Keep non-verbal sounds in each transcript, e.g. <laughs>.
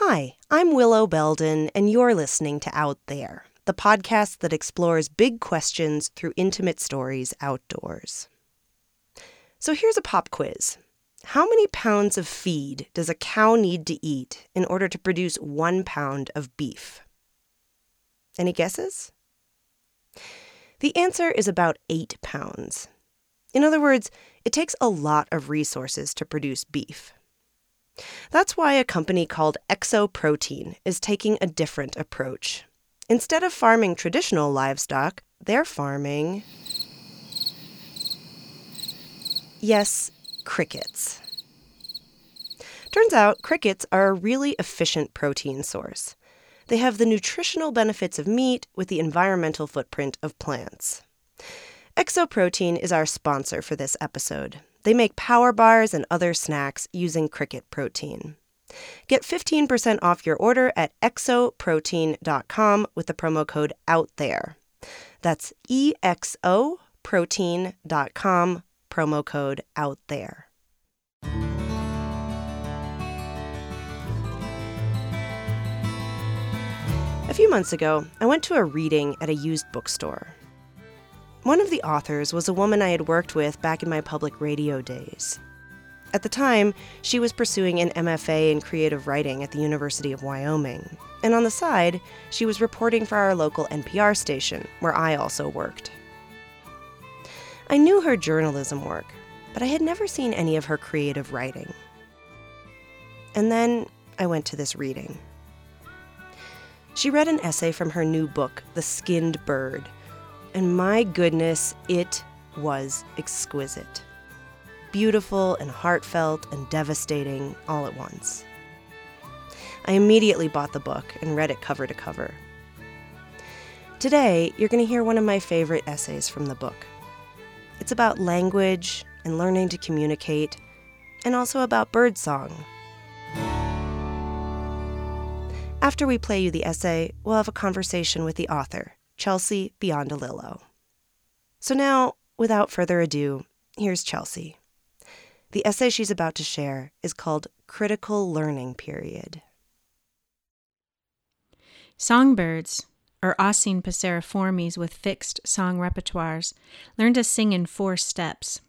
Hi, I'm Willow Belden, and you're listening to Out There, the podcast that explores big questions through intimate stories outdoors. So here's a pop quiz How many pounds of feed does a cow need to eat in order to produce one pound of beef? Any guesses? The answer is about eight pounds. In other words, it takes a lot of resources to produce beef. That's why a company called Exoprotein is taking a different approach. Instead of farming traditional livestock, they're farming. Yes, crickets. Turns out crickets are a really efficient protein source. They have the nutritional benefits of meat with the environmental footprint of plants. Exoprotein is our sponsor for this episode. They make power bars and other snacks using cricket protein. Get 15% off your order at exoprotein.com with the promo code OUTTHERE. That's exoprotein.com promo code out there. A few months ago, I went to a reading at a used bookstore. One of the authors was a woman I had worked with back in my public radio days. At the time, she was pursuing an MFA in creative writing at the University of Wyoming. And on the side, she was reporting for our local NPR station, where I also worked. I knew her journalism work, but I had never seen any of her creative writing. And then I went to this reading. She read an essay from her new book, The Skinned Bird, and my goodness, it was exquisite. Beautiful and heartfelt and devastating all at once. I immediately bought the book and read it cover to cover. Today, you're going to hear one of my favorite essays from the book. It's about language and learning to communicate, and also about birdsong. After we play you the essay, we'll have a conversation with the author, Chelsea Biondolillo. So now, without further ado, here's Chelsea. The essay she's about to share is called Critical Learning Period. Songbirds or Oscine passeriformes with fixed song repertoires, learn to sing in four steps.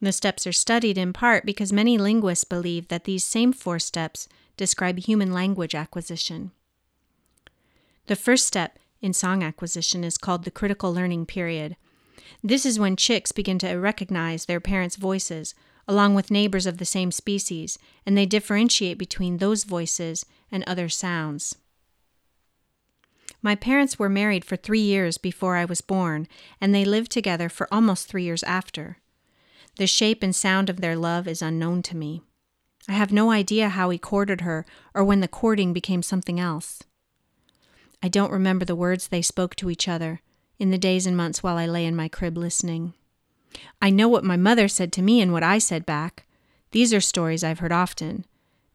The steps are studied in part because many linguists believe that these same four steps describe human language acquisition. The first step in song acquisition is called the critical learning period. This is when chicks begin to recognize their parents' voices, along with neighbors of the same species, and they differentiate between those voices and other sounds. My parents were married for three years before I was born, and they lived together for almost three years after. The shape and sound of their love is unknown to me. I have no idea how he courted her or when the courting became something else. I don't remember the words they spoke to each other in the days and months while I lay in my crib listening. I know what my mother said to me and what I said back. These are stories I've heard often.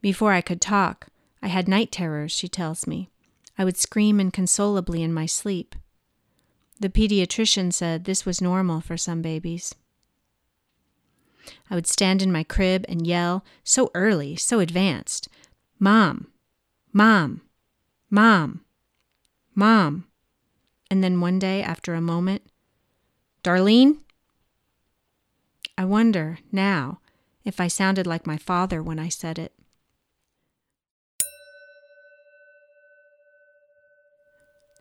Before I could talk, I had night terrors, she tells me. I would scream inconsolably in my sleep. The pediatrician said this was normal for some babies. I would stand in my crib and yell, so early, so advanced, Mom, Mom, Mom, Mom. And then one day, after a moment, Darlene? I wonder, now, if I sounded like my father when I said it.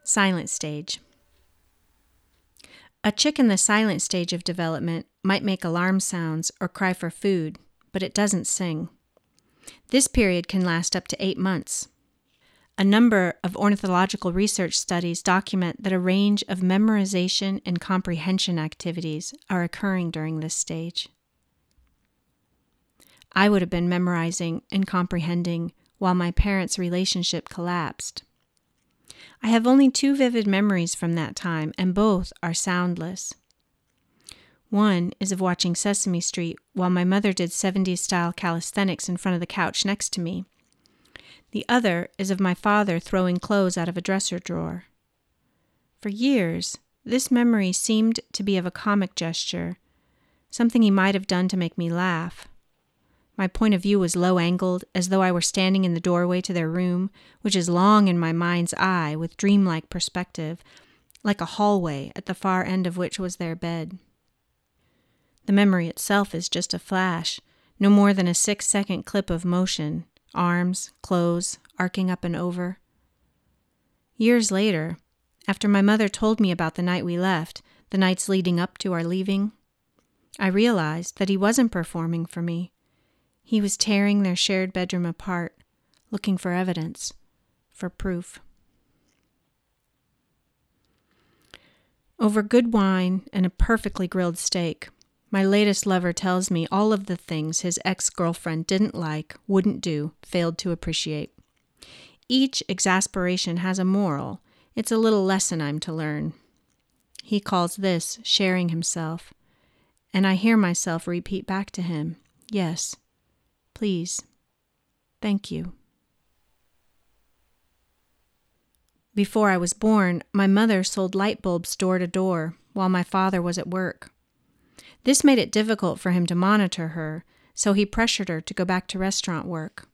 Silent stage. A chick in the silent stage of development might make alarm sounds or cry for food, but it doesn't sing. This period can last up to eight months. A number of ornithological research studies document that a range of memorization and comprehension activities are occurring during this stage. I would have been memorizing and comprehending while my parents' relationship collapsed. I have only two vivid memories from that time, and both are soundless. One is of watching Sesame Street while my mother did 70s style calisthenics in front of the couch next to me. The other is of my father throwing clothes out of a dresser drawer. For years, this memory seemed to be of a comic gesture, something he might have done to make me laugh. My point of view was low angled, as though I were standing in the doorway to their room, which is long in my mind's eye with dreamlike perspective, like a hallway at the far end of which was their bed. The memory itself is just a flash, no more than a six second clip of motion arms, clothes, arcing up and over. Years later, after my mother told me about the night we left, the nights leading up to our leaving, I realized that he wasn't performing for me. He was tearing their shared bedroom apart, looking for evidence, for proof. Over good wine and a perfectly grilled steak, my latest lover tells me all of the things his ex girlfriend didn't like, wouldn't do, failed to appreciate. Each exasperation has a moral. It's a little lesson I'm to learn. He calls this sharing himself. And I hear myself repeat back to him, Yes, please, thank you. Before I was born, my mother sold light bulbs door to door while my father was at work. This made it difficult for him to monitor her, so he pressured her to go back to restaurant work.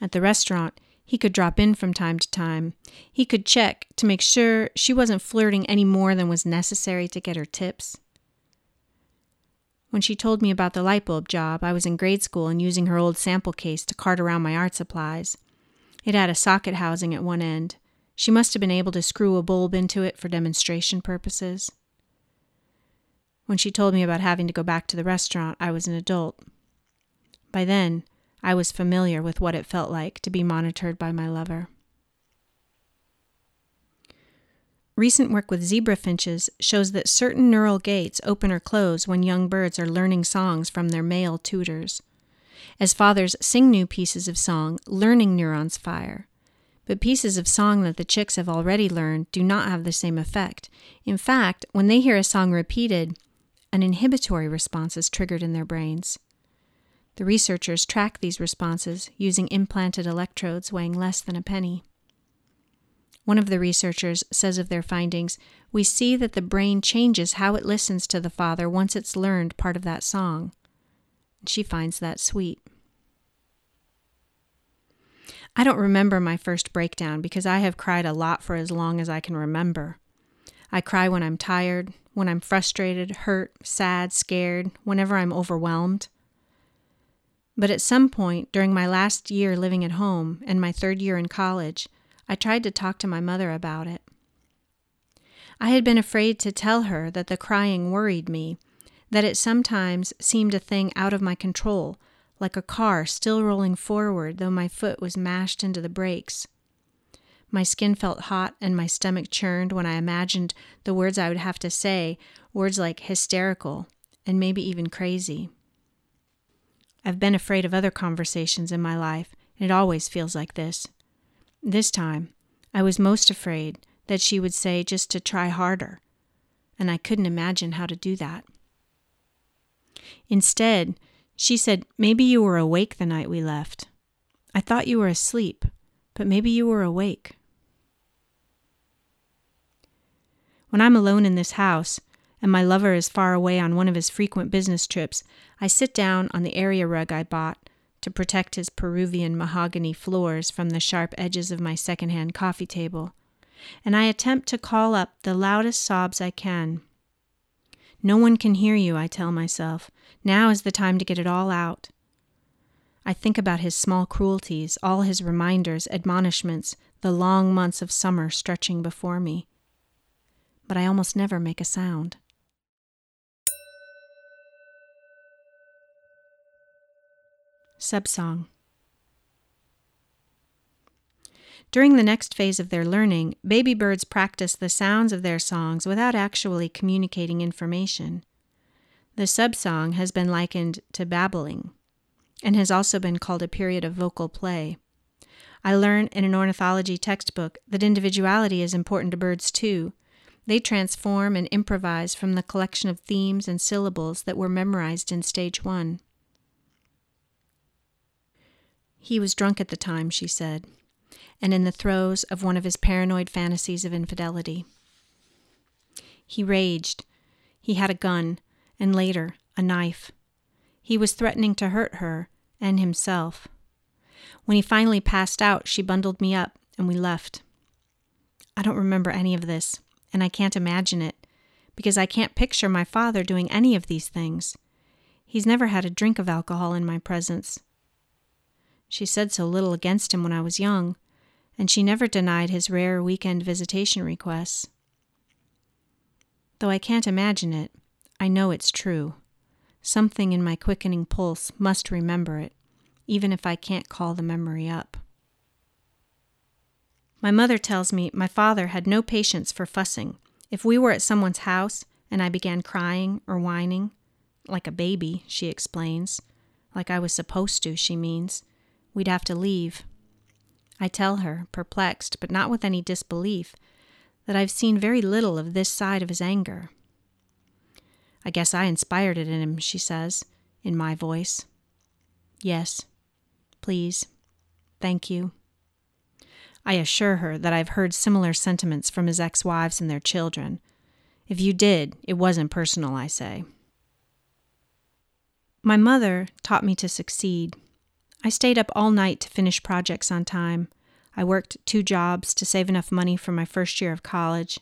At the restaurant, he could drop in from time to time. He could check to make sure she wasn't flirting any more than was necessary to get her tips. When she told me about the light bulb job, I was in grade school and using her old sample case to cart around my art supplies. It had a socket housing at one end. She must have been able to screw a bulb into it for demonstration purposes. When she told me about having to go back to the restaurant, I was an adult. By then, I was familiar with what it felt like to be monitored by my lover. Recent work with zebra finches shows that certain neural gates open or close when young birds are learning songs from their male tutors. As fathers sing new pieces of song, learning neurons fire. But pieces of song that the chicks have already learned do not have the same effect. In fact, when they hear a song repeated, an inhibitory response is triggered in their brains. The researchers track these responses using implanted electrodes weighing less than a penny. One of the researchers says of their findings We see that the brain changes how it listens to the father once it's learned part of that song. She finds that sweet. I don't remember my first breakdown because I have cried a lot for as long as I can remember. I cry when I'm tired, when I'm frustrated, hurt, sad, scared, whenever I'm overwhelmed. But at some point during my last year living at home and my third year in college, I tried to talk to my mother about it. I had been afraid to tell her that the crying worried me, that it sometimes seemed a thing out of my control, like a car still rolling forward though my foot was mashed into the brakes. My skin felt hot and my stomach churned when I imagined the words I would have to say, words like hysterical and maybe even crazy. I've been afraid of other conversations in my life, and it always feels like this. This time, I was most afraid that she would say just to try harder, and I couldn't imagine how to do that. Instead, she said, Maybe you were awake the night we left. I thought you were asleep, but maybe you were awake. When I'm alone in this house, and my lover is far away on one of his frequent business trips, I sit down on the area rug I bought to protect his Peruvian mahogany floors from the sharp edges of my second-hand coffee table, and I attempt to call up the loudest sobs I can. No one can hear you, I tell myself. Now is the time to get it all out. I think about his small cruelties, all his reminders, admonishments, the long months of summer stretching before me but I almost never make a sound. Subsong During the next phase of their learning, baby birds practice the sounds of their songs without actually communicating information. The subsong has been likened to babbling and has also been called a period of vocal play. I learn in an ornithology textbook that individuality is important to birds too, they transform and improvise from the collection of themes and syllables that were memorized in stage one. He was drunk at the time, she said, and in the throes of one of his paranoid fantasies of infidelity. He raged. He had a gun, and later, a knife. He was threatening to hurt her, and himself. When he finally passed out, she bundled me up and we left. I don't remember any of this, and I can't imagine it, because I can't picture my father doing any of these things. He's never had a drink of alcohol in my presence. She said so little against him when I was young, and she never denied his rare weekend visitation requests. Though I can't imagine it, I know it's true. Something in my quickening pulse must remember it, even if I can't call the memory up. My mother tells me my father had no patience for fussing. If we were at someone's house and I began crying or whining, like a baby, she explains, like I was supposed to, she means, we'd have to leave. I tell her, perplexed, but not with any disbelief, that I've seen very little of this side of his anger. I guess I inspired it in him, she says, in my voice. Yes, please, thank you. I assure her that I've heard similar sentiments from his ex wives and their children. If you did, it wasn't personal, I say. My mother taught me to succeed. I stayed up all night to finish projects on time. I worked two jobs to save enough money for my first year of college.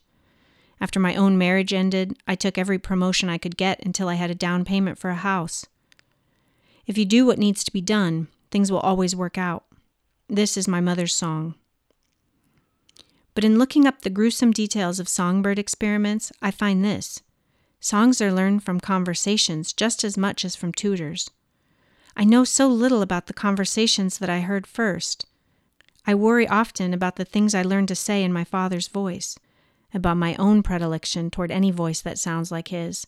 After my own marriage ended, I took every promotion I could get until I had a down payment for a house. If you do what needs to be done, things will always work out. This is my mother's song. But in looking up the gruesome details of songbird experiments, I find this songs are learned from conversations just as much as from tutors. I know so little about the conversations that I heard first. I worry often about the things I learned to say in my father's voice, about my own predilection toward any voice that sounds like his.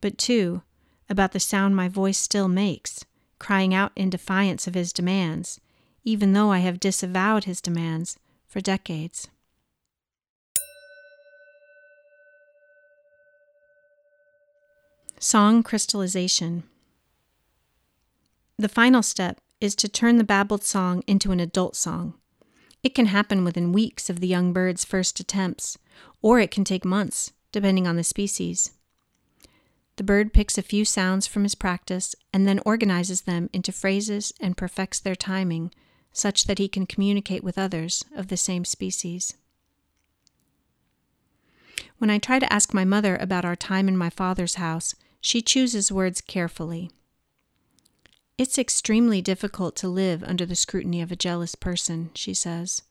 But, too, about the sound my voice still makes, crying out in defiance of his demands, even though I have disavowed his demands for decades. Song crystallization. The final step is to turn the babbled song into an adult song. It can happen within weeks of the young bird's first attempts, or it can take months, depending on the species. The bird picks a few sounds from his practice and then organizes them into phrases and perfects their timing such that he can communicate with others of the same species. When I try to ask my mother about our time in my father's house, she chooses words carefully. It's extremely difficult to live under the scrutiny of a jealous person, she says.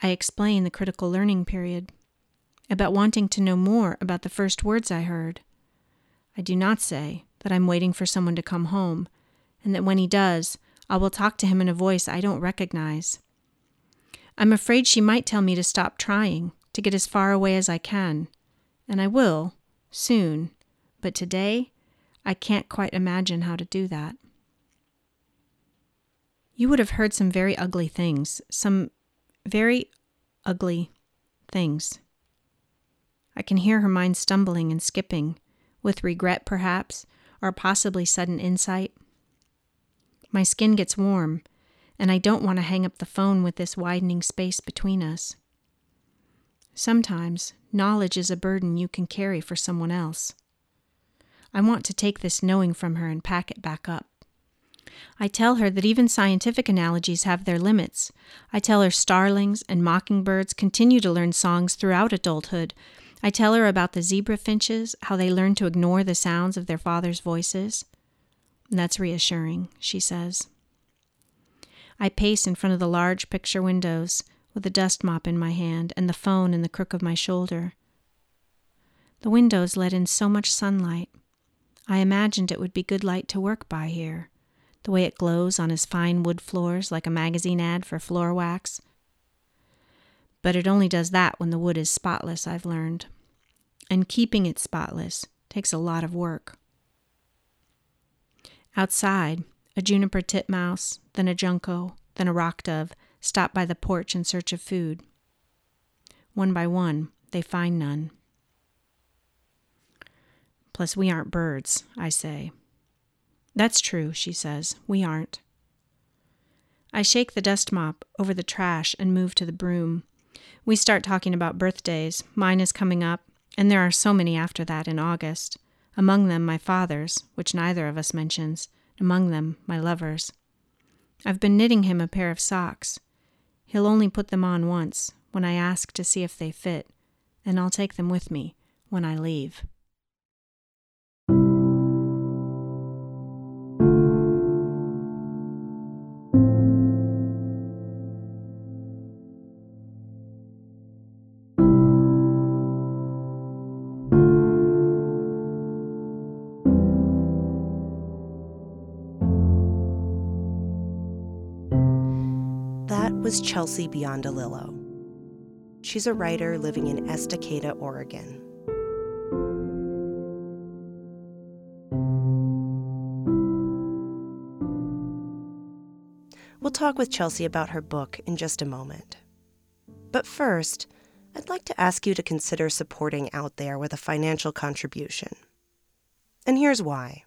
I explain the critical learning period, about wanting to know more about the first words I heard. I do not say that I'm waiting for someone to come home, and that when he does, I will talk to him in a voice I don't recognize. I'm afraid she might tell me to stop trying, to get as far away as I can, and I will, soon, but today I can't quite imagine how to do that. You would have heard some very ugly things, some very ugly things. I can hear her mind stumbling and skipping, with regret perhaps, or possibly sudden insight. My skin gets warm, and I don't want to hang up the phone with this widening space between us. Sometimes knowledge is a burden you can carry for someone else. I want to take this knowing from her and pack it back up. I tell her that even scientific analogies have their limits. I tell her starlings and mockingbirds continue to learn songs throughout adulthood. I tell her about the zebra finches, how they learn to ignore the sounds of their father's voices. That's reassuring, she says. I pace in front of the large picture windows with a dust mop in my hand and the phone in the crook of my shoulder. The windows let in so much sunlight. I imagined it would be good light to work by here, the way it glows on his fine wood floors like a magazine ad for floor wax. But it only does that when the wood is spotless, I've learned. And keeping it spotless takes a lot of work. Outside, a juniper titmouse, then a junco, then a rock dove stop by the porch in search of food. One by one, they find none. Plus, we aren't birds, I say. That's true, she says. We aren't. I shake the dust mop over the trash and move to the broom. We start talking about birthdays. Mine is coming up, and there are so many after that in August. Among them, my father's, which neither of us mentions, among them my lover's. I've been knitting him a pair of socks. He'll only put them on once, when I ask to see if they fit, and I'll take them with me when I leave. Was Chelsea Biondolillo. She's a writer living in Estacada, Oregon. We'll talk with Chelsea about her book in just a moment. But first, I'd like to ask you to consider supporting Out There with a financial contribution. And here's why.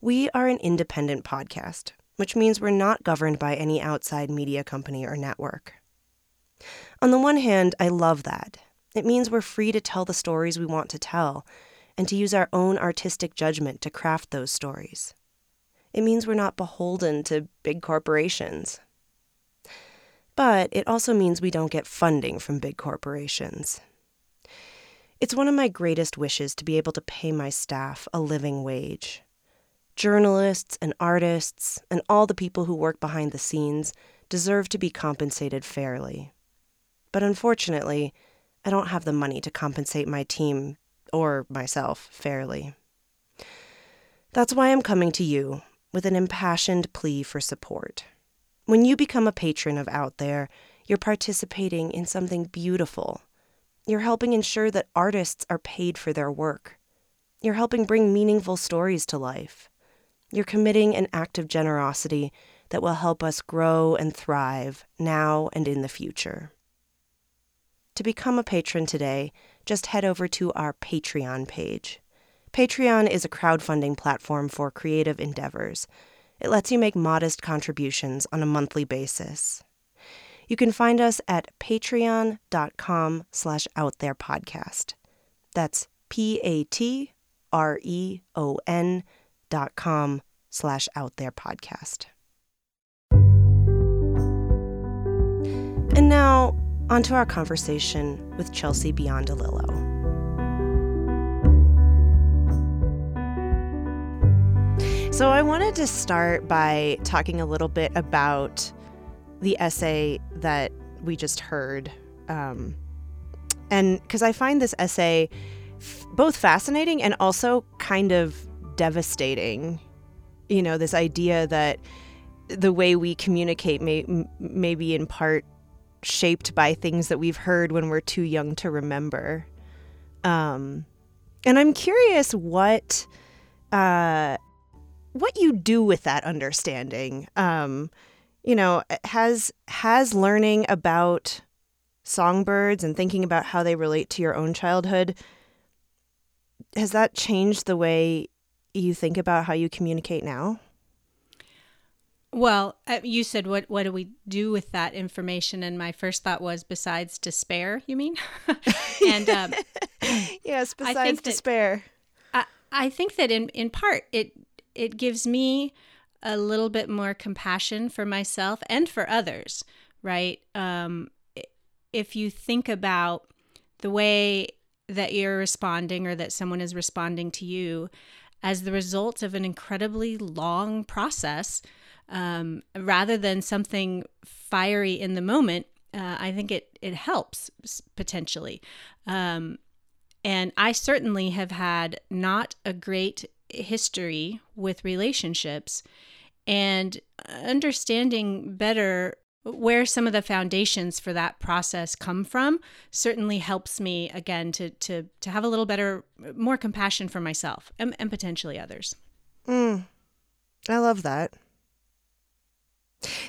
We are an independent podcast which means we're not governed by any outside media company or network. On the one hand, I love that. It means we're free to tell the stories we want to tell and to use our own artistic judgment to craft those stories. It means we're not beholden to big corporations. But it also means we don't get funding from big corporations. It's one of my greatest wishes to be able to pay my staff a living wage Journalists and artists and all the people who work behind the scenes deserve to be compensated fairly. But unfortunately, I don't have the money to compensate my team or myself fairly. That's why I'm coming to you with an impassioned plea for support. When you become a patron of Out There, you're participating in something beautiful. You're helping ensure that artists are paid for their work. You're helping bring meaningful stories to life. You're committing an act of generosity that will help us grow and thrive now and in the future. To become a patron today, just head over to our Patreon page. Patreon is a crowdfunding platform for creative endeavors. It lets you make modest contributions on a monthly basis. You can find us at patreon.com slash outtherepodcast. That's P-A-T-R-E-O-N com slash out there podcast. And now onto our conversation with Chelsea Biondolillo. So I wanted to start by talking a little bit about the essay that we just heard. Um, and because I find this essay f- both fascinating and also kind of devastating. You know, this idea that the way we communicate may, may be in part shaped by things that we've heard when we're too young to remember. Um, and I'm curious what uh, what you do with that understanding. Um, you know, has has learning about songbirds and thinking about how they relate to your own childhood has that changed the way you think about how you communicate now? Well, uh, you said what what do we do with that information and my first thought was besides despair, you mean? <laughs> and um, <laughs> yes, besides despair. I, I think that in in part it it gives me a little bit more compassion for myself and for others, right? Um, if you think about the way that you're responding or that someone is responding to you, as the result of an incredibly long process um, rather than something fiery in the moment. Uh, I think it it helps potentially, um, and I certainly have had not a great history with relationships, and understanding better where some of the foundations for that process come from certainly helps me again to to to have a little better more compassion for myself and, and potentially others. Mm, i love that.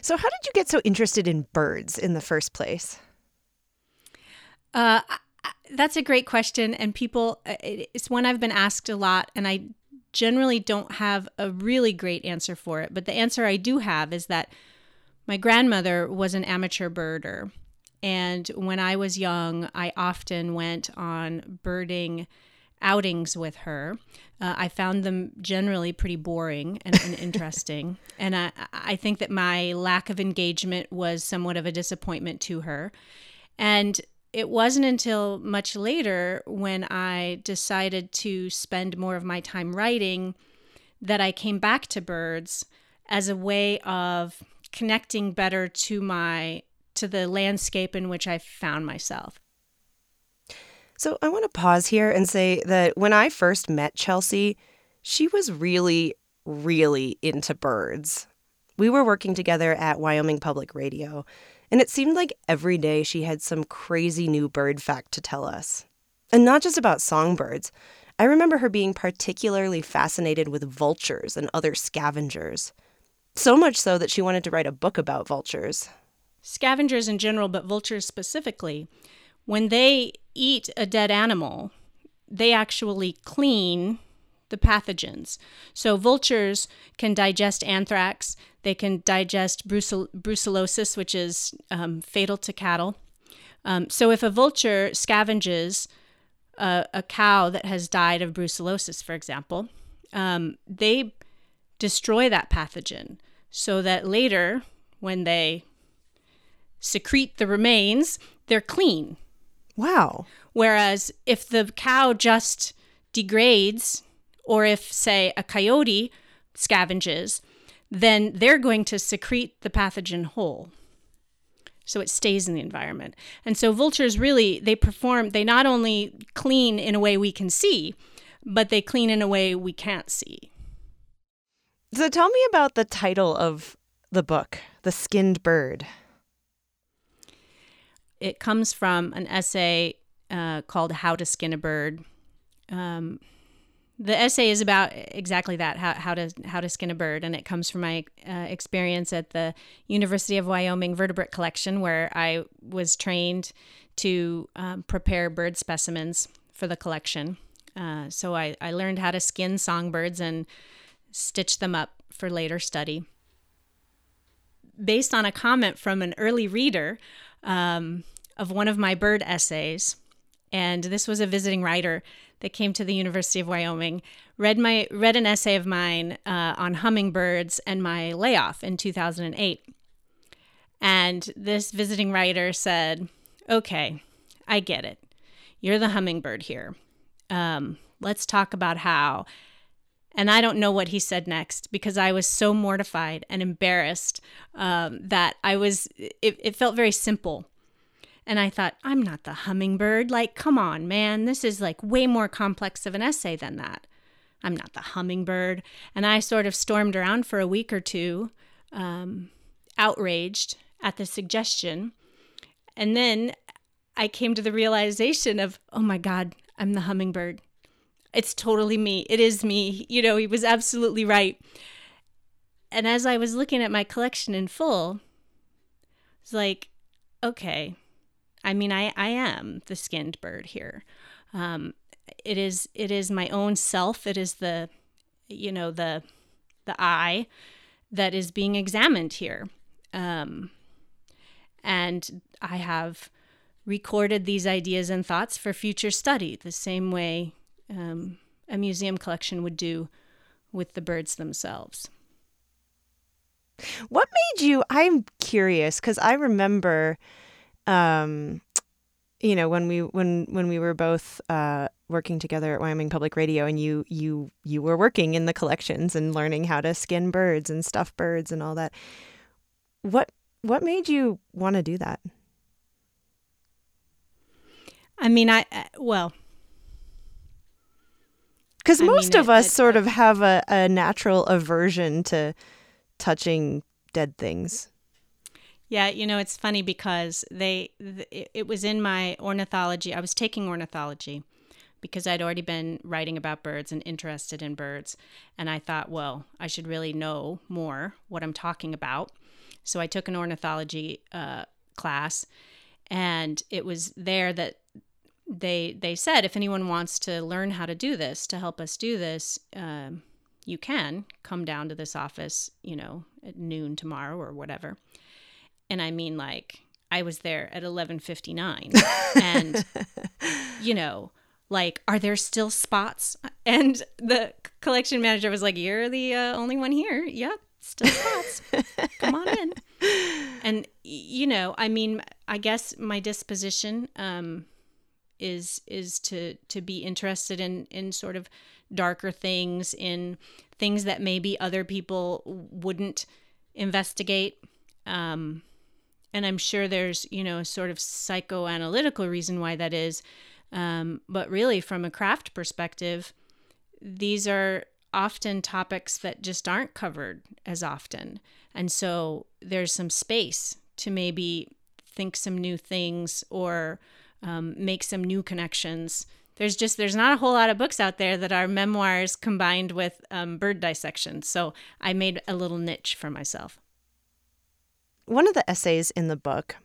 So how did you get so interested in birds in the first place? Uh, that's a great question and people uh, it's one i've been asked a lot and i generally don't have a really great answer for it but the answer i do have is that my grandmother was an amateur birder. And when I was young, I often went on birding outings with her. Uh, I found them generally pretty boring and, and interesting. <laughs> And I, I think that my lack of engagement was somewhat of a disappointment to her. And it wasn't until much later when I decided to spend more of my time writing that I came back to birds as a way of connecting better to my to the landscape in which I found myself. So I want to pause here and say that when I first met Chelsea, she was really, really into birds. We were working together at Wyoming Public Radio, and it seemed like every day she had some crazy new bird fact to tell us. And not just about songbirds. I remember her being particularly fascinated with vultures and other scavengers. So much so that she wanted to write a book about vultures. Scavengers in general, but vultures specifically, when they eat a dead animal, they actually clean the pathogens. So vultures can digest anthrax, they can digest brucell- brucellosis, which is um, fatal to cattle. Um, so if a vulture scavenges a, a, cow that has died of brucellosis, for example, um, they destroy that pathogen so that later, when they secrete the remains, they're clean. Wow. Whereas if the cow just degrades, or if, say, a coyote scavenges, then they're going to secrete the pathogen whole. So it stays in the environment. And so vultures really, they perform, they not only clean in a way we can see, but they clean in a way we can't see. So tell me about the title of the book, The Skinned Bird. It comes from an essay uh, called How to Skin a Bird. Um, the essay is about exactly that how, how to how to skin a bird and it comes from my uh, experience at the university of wyoming vertebrate collection where i was trained to um, prepare bird specimens for the collection uh, so I, I learned how to skin songbirds and stitch them up for later study based on a comment from an early reader um, of one of my bird essays and this was a visiting writer that came to the University of Wyoming, read my read an essay of mine uh, on hummingbirds and my layoff in 2008. And this visiting writer said, "Okay, I get it. You're the hummingbird here. Um, let's talk about how." And I don't know what he said next because I was so mortified and embarrassed um, that I was. It, it felt very simple and I thought, I'm not the hummingbird. Like, come on, man. This is like way more complex of an essay than that. I'm not the hummingbird. And I sort of stormed around for a week or two, um, outraged at the suggestion. And then I came to the realization of, oh my God, I'm the hummingbird. It's totally me. It is me. You know, he was absolutely right. And as I was looking at my collection in full, it's like, okay, I mean, I, I am the skinned bird here. Um, it is it is my own self. It is the you know the the I that is being examined here, um, and I have recorded these ideas and thoughts for future study, the same way um, a museum collection would do with the birds themselves. What made you? I'm curious because I remember um, you know, when we when when we were both uh, working together at Wyoming Public Radio, and you you you were working in the collections and learning how to skin birds and stuff birds and all that. What what made you want to do that? I mean, I well, because most mean, of us sort of have a, a natural aversion to touching dead things. Yeah, you know, it's funny because they it was in my ornithology. I was taking ornithology because I'd already been writing about birds and interested in birds, and I thought, well, I should really know more what I'm talking about. So I took an ornithology uh, class, and it was there that they they said if anyone wants to learn how to do this to help us do this. Um, you can come down to this office, you know, at noon tomorrow or whatever and I mean like I was there at 11:59 <laughs> and you know like, are there still spots? And the collection manager was like, You're the uh, only one here. Yep, still spots. Come on in. <laughs> And, you know, I mean, I guess my disposition um, is is to to be interested in in sort of darker things in things that maybe other people wouldn't investigate. Um, and i'm sure there's you know a sort of psychoanalytical reason why that is. Um, but really from a craft perspective these are often topics that just aren't covered as often. And so there's some space to maybe think some new things or um, make some new connections. There's just there's not a whole lot of books out there that are memoirs combined with um, bird dissection. So I made a little niche for myself. One of the essays in the book,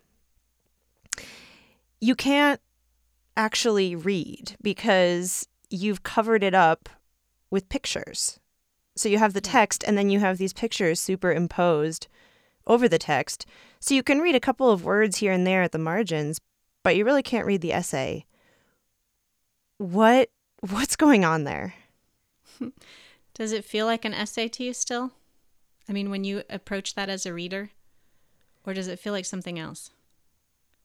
you can't actually read because you've covered it up with pictures. So you have the text and then you have these pictures superimposed over the text. So you can read a couple of words here and there at the margins, but you really can't read the essay. What what's going on there? <laughs> Does it feel like an essay to you still? I mean, when you approach that as a reader, or does it feel like something else?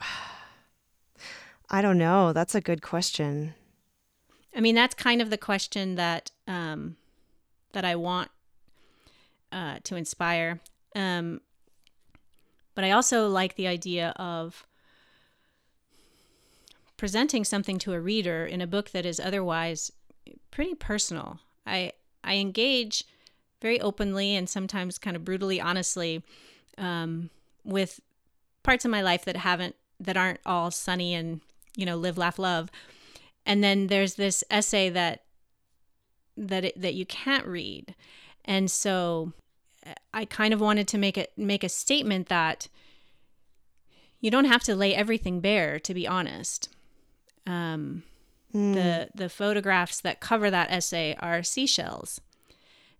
<sighs> I don't know. That's a good question. I mean, that's kind of the question that um, that I want uh, to inspire. Um, but I also like the idea of presenting something to a reader in a book that is otherwise pretty personal. I I engage very openly and sometimes kind of brutally honestly um, with parts of my life that haven't that aren't all sunny and you know live laugh love. And then there's this essay that that it, that you can't read. And so i kind of wanted to make it make a statement that you don't have to lay everything bare to be honest um, mm. The the photographs that cover that essay are seashells,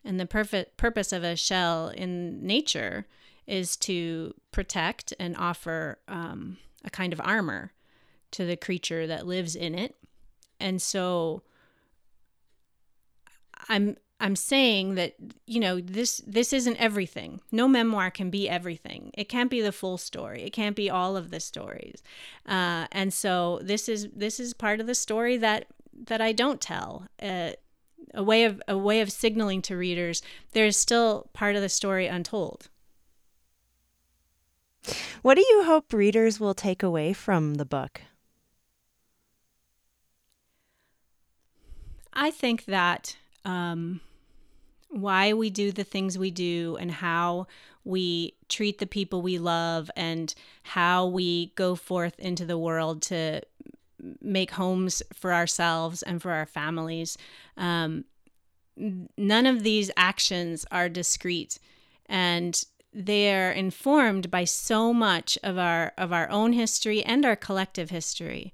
and the perfect purpose of a shell in nature is to protect and offer um, a kind of armor to the creature that lives in it, and so I'm I'm saying that you know this this isn't everything. No memoir can be everything. It can't be the full story. It can't be all of the stories. Uh, and so this is this is part of the story that that I don't tell. Uh, a way of a way of signaling to readers there's still part of the story untold. What do you hope readers will take away from the book? I think that um, why we do the things we do and how we treat the people we love and how we go forth into the world to make homes for ourselves and for our families. Um, none of these actions are discrete and they're informed by so much of our of our own history and our collective history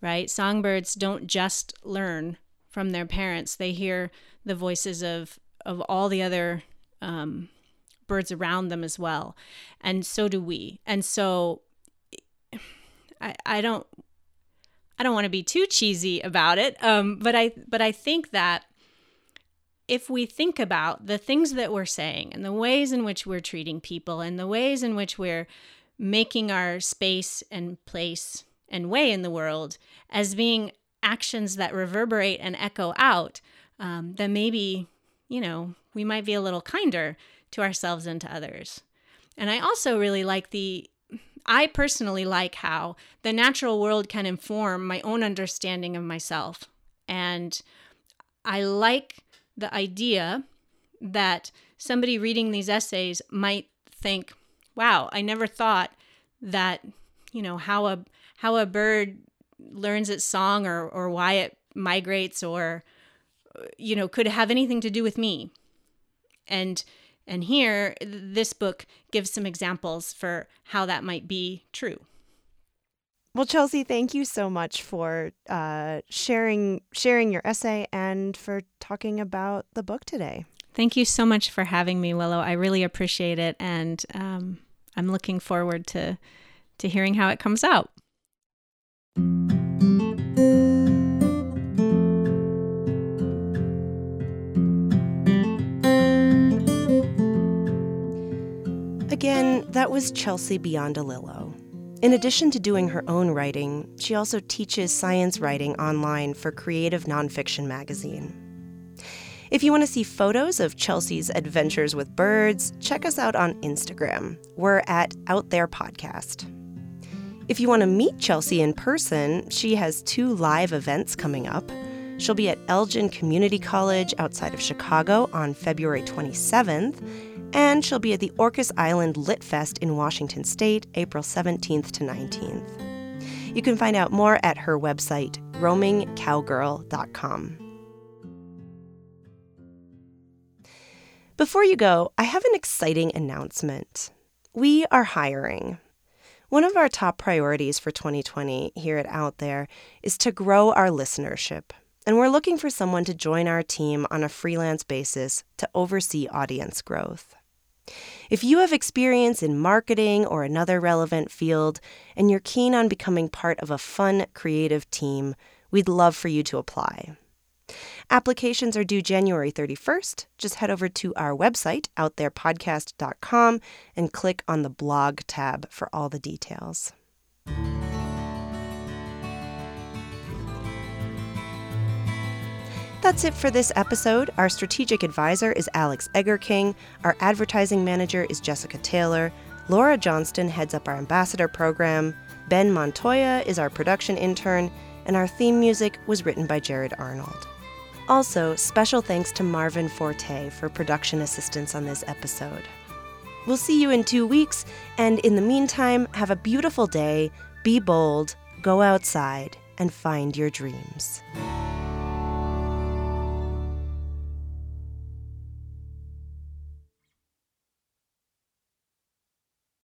right songbirds don't just learn from their parents they hear the voices of of all the other um, birds around them as well. And so do we. And so I, I don't I don't want to be too cheesy about it, um, but I but I think that if we think about the things that we're saying and the ways in which we're treating people and the ways in which we're making our space and place and way in the world as being actions that reverberate and echo out, um, then maybe you know, we might be a little kinder to ourselves and to others. And I also really like the I personally like how the natural world can inform my own understanding of myself. And I like the idea that somebody reading these essays might think, wow, I never thought that, you know, how a how a bird learns its song or or why it migrates or you know, could have anything to do with me. And and here this book gives some examples for how that might be true. Well, Chelsea, thank you so much for uh, sharing sharing your essay and for talking about the book today. Thank you so much for having me, Willow. I really appreciate it, and um, I'm looking forward to to hearing how it comes out. Again, that was Chelsea Biondolillo. In addition to doing her own writing, she also teaches science writing online for Creative Nonfiction magazine. If you want to see photos of Chelsea's adventures with birds, check us out on Instagram. We're at Out There Podcast. If you want to meet Chelsea in person, she has two live events coming up. She'll be at Elgin Community College outside of Chicago on February 27th, and she'll be at the Orcas Island Lit Fest in Washington State April 17th to 19th. You can find out more at her website, roamingcowgirl.com. Before you go, I have an exciting announcement. We are hiring. One of our top priorities for 2020 here at Out There is to grow our listenership, and we're looking for someone to join our team on a freelance basis to oversee audience growth. If you have experience in marketing or another relevant field, and you're keen on becoming part of a fun, creative team, we'd love for you to apply. Applications are due January 31st. Just head over to our website, outtherepodcast.com, and click on the blog tab for all the details. That's it for this episode. Our strategic advisor is Alex Eggerking. Our advertising manager is Jessica Taylor. Laura Johnston heads up our ambassador program. Ben Montoya is our production intern. And our theme music was written by Jared Arnold. Also, special thanks to Marvin Forte for production assistance on this episode. We'll see you in two weeks, and in the meantime, have a beautiful day, be bold, go outside, and find your dreams.